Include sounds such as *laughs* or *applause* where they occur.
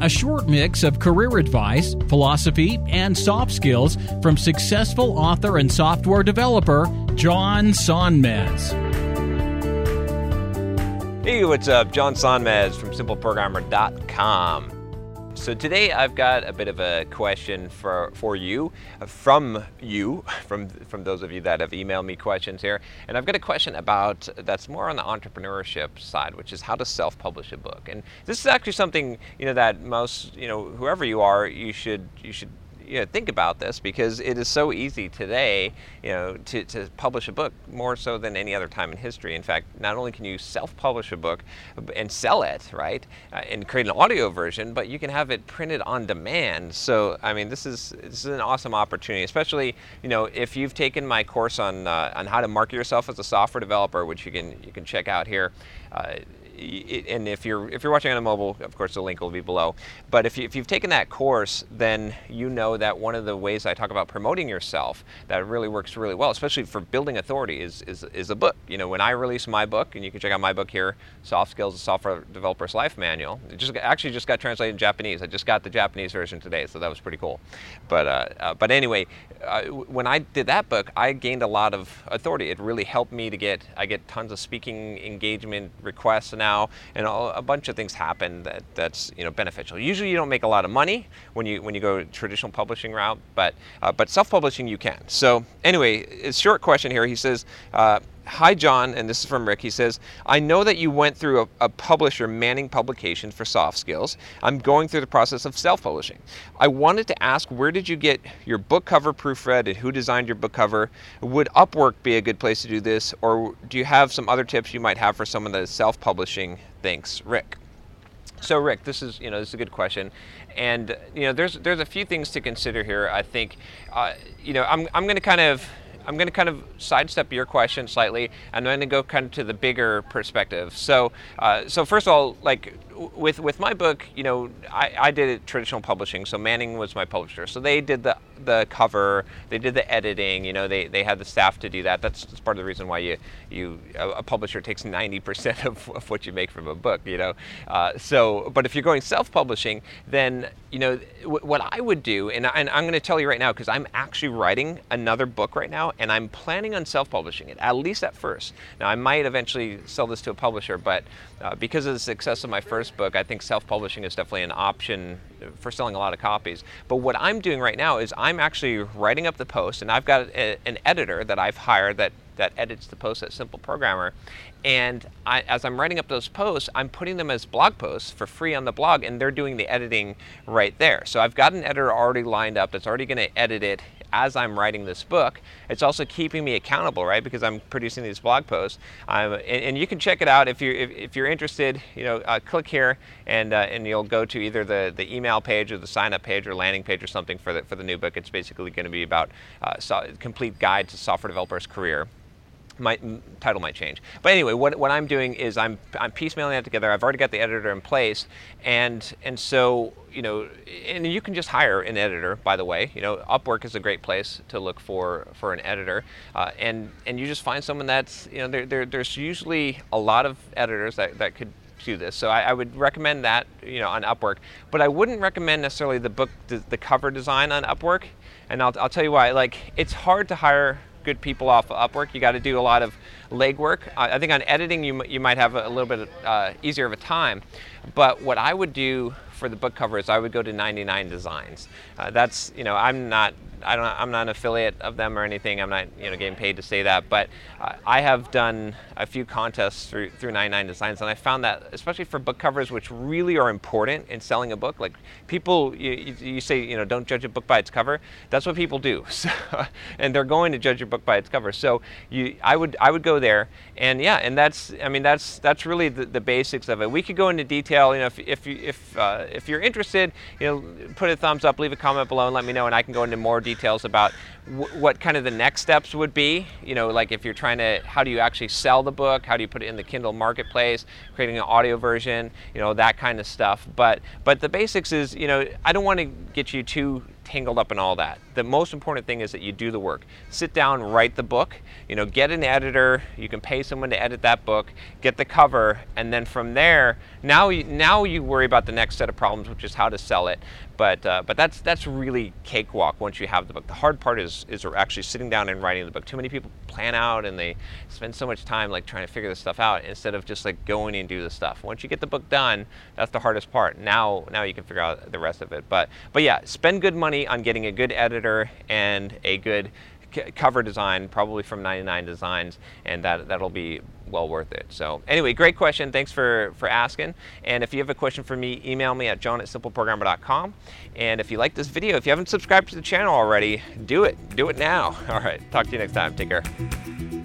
a short mix of career advice, philosophy, and soft skills from successful author and software developer John Sonmez. Hey, what's up? John Sonmez from SimpleProgrammer.com. So today I've got a bit of a question for, for you, uh, from you, *laughs* from, from those of you that have emailed me questions here. And I've got a question about that's more on the entrepreneurship side, which is how to self-publish a book. And this is actually something, you know, that most, you know, whoever you are, you should, you should you know, think about this because it is so easy today, you know, to, to publish a book more so than any other time in history. In fact, not only can you self-publish a book and sell it, right, uh, and create an audio version, but you can have it printed on demand. So, I mean, this is this is an awesome opportunity, especially you know if you've taken my course on uh, on how to market yourself as a software developer, which you can you can check out here. Uh, and if you're if you're watching on a mobile, of course the link will be below. But if, you, if you've taken that course, then you know that one of the ways I talk about promoting yourself that really works really well, especially for building authority, is is, is a book. You know, when I release my book, and you can check out my book here, Soft Skills: A Software Developer's Life Manual. It just actually just got translated in Japanese. I just got the Japanese version today, so that was pretty cool. But uh, uh, but anyway, uh, when I did that book, I gained a lot of authority. It really helped me to get I get tons of speaking engagement requests now, and all, a bunch of things happen that that's you know beneficial. Usually, you don't make a lot of money when you when you go traditional publishing route, but uh, but self-publishing you can. So anyway, a short question here. He says. Uh, Hi, John, and this is from Rick. He says, I know that you went through a, a, publisher manning publications for soft skills. I'm going through the process of self publishing. I wanted to ask, where did you get your book cover proofread and who designed your book cover? Would Upwork be a good place to do this, or do you have some other tips you might have for someone that is self publishing? Thanks, Rick. So Rick, this is you know this is a good question, and you know there's there's a few things to consider here. I think uh, you know I'm I'm going to kind of I'm going to kind of sidestep your question slightly, and I'm going to go kind of to the bigger perspective. So, uh, so first of all, like with with my book, you know, I, I did it traditional publishing. So Manning was my publisher. So they did the the cover, they did the editing. You know, they, they had the staff to do that. That's, that's part of the reason why you you a publisher takes 90% *laughs* of, of what you make from a book. You know, uh, so but if you're going self-publishing, then you know w- what I would do, and, and I'm going to tell you right now because I'm actually writing another book right now, and I'm planning on self-publishing it at least at first. Now I might eventually sell this to a publisher, but uh, because of the success of my first book, I think self-publishing is definitely an option for selling a lot of copies. But what I'm doing right now is I'm actually writing up the post, and I've got a, an editor that I've hired that that edits the post at Simple Programmer. And I, as I'm writing up those posts, I'm putting them as blog posts for free on the blog, and they're doing the editing right there. So I've got an editor already lined up that's already going to edit it as I'm writing this book. It's also keeping me accountable, right? Because I'm producing these blog posts. And, and, you can check it out if you're if, if you're interested. You know, uh, click here and uh, and you'll go to either the, the email page or the sign up page or landing page or something for the for the new book. It's basically going to be about uh, so, complete guide to software developers career my title might change. But anyway, what, what I'm doing is I'm, I'm piecemealing that together. I've already got the editor in place, and and so you know, and you can just hire an editor. By the way, you know, Upwork is a great place to look for for an editor, uh, and and you just find someone that's you know there, there there's usually a lot of editors that that could do this. So I, I, would recommend that, you know, on Upwork. But I wouldn't recommend necessarily the book, the, the cover design on Upwork. And I'll, I'll tell you why. Like, it's hard to hire good people off of Upwork. You got to do a lot of legwork. I think on editing you you might have a little bit uh, easier of a time, but what I would do for the book covers, I would go to 99 Designs. Uh, that's you know I'm not I don't I'm not an affiliate of them or anything. I'm not you know getting paid to say that, but uh, I have done a few contests through through 99 Designs, and I found that especially for book covers, which really are important in selling a book. Like people, you, you say you know don't judge a book by its cover. That's what people do, *laughs* so, and they're going to judge your book by its cover. So you I would I would go there, and yeah, and that's I mean that's that's really the, the basics of it. We could go into detail. You know if if you, if uh, if you're interested, you know, put a thumbs up, leave a comment below, and let me know, and I can go into more details about w- what kind of the next steps would be. You know, like if you're trying to, how do you actually sell the book? How do you put it in the Kindle marketplace? Creating an audio version, you know, that kind of stuff. But but the basics is, you know, I don't want to get you too tangled up in all that. The most important thing is that you do the work. Sit down, write the book, you know, get an editor, you can pay someone to edit that book, get the cover, and then from there, now you, now you worry about the next set of problems, which is how to sell it. But uh, but that's that's really cakewalk once you have the book. The hard part is is actually sitting down and writing the book. Too many people plan out and they spend so much time like trying to figure this stuff out instead of just like going and do the stuff. Once you get the book done, that's the hardest part. Now now you can figure out the rest of it. But but yeah, spend good money on getting a good editor and a good cover design, probably from 99 Designs, and that that'll be well worth it. So anyway, great question. Thanks for for asking. And if you have a question for me, email me at john at simpleprogrammer.com. And if you like this video, if you haven't subscribed to the channel already, do it. Do it now. *laughs* All right. Talk to you next time. Take care.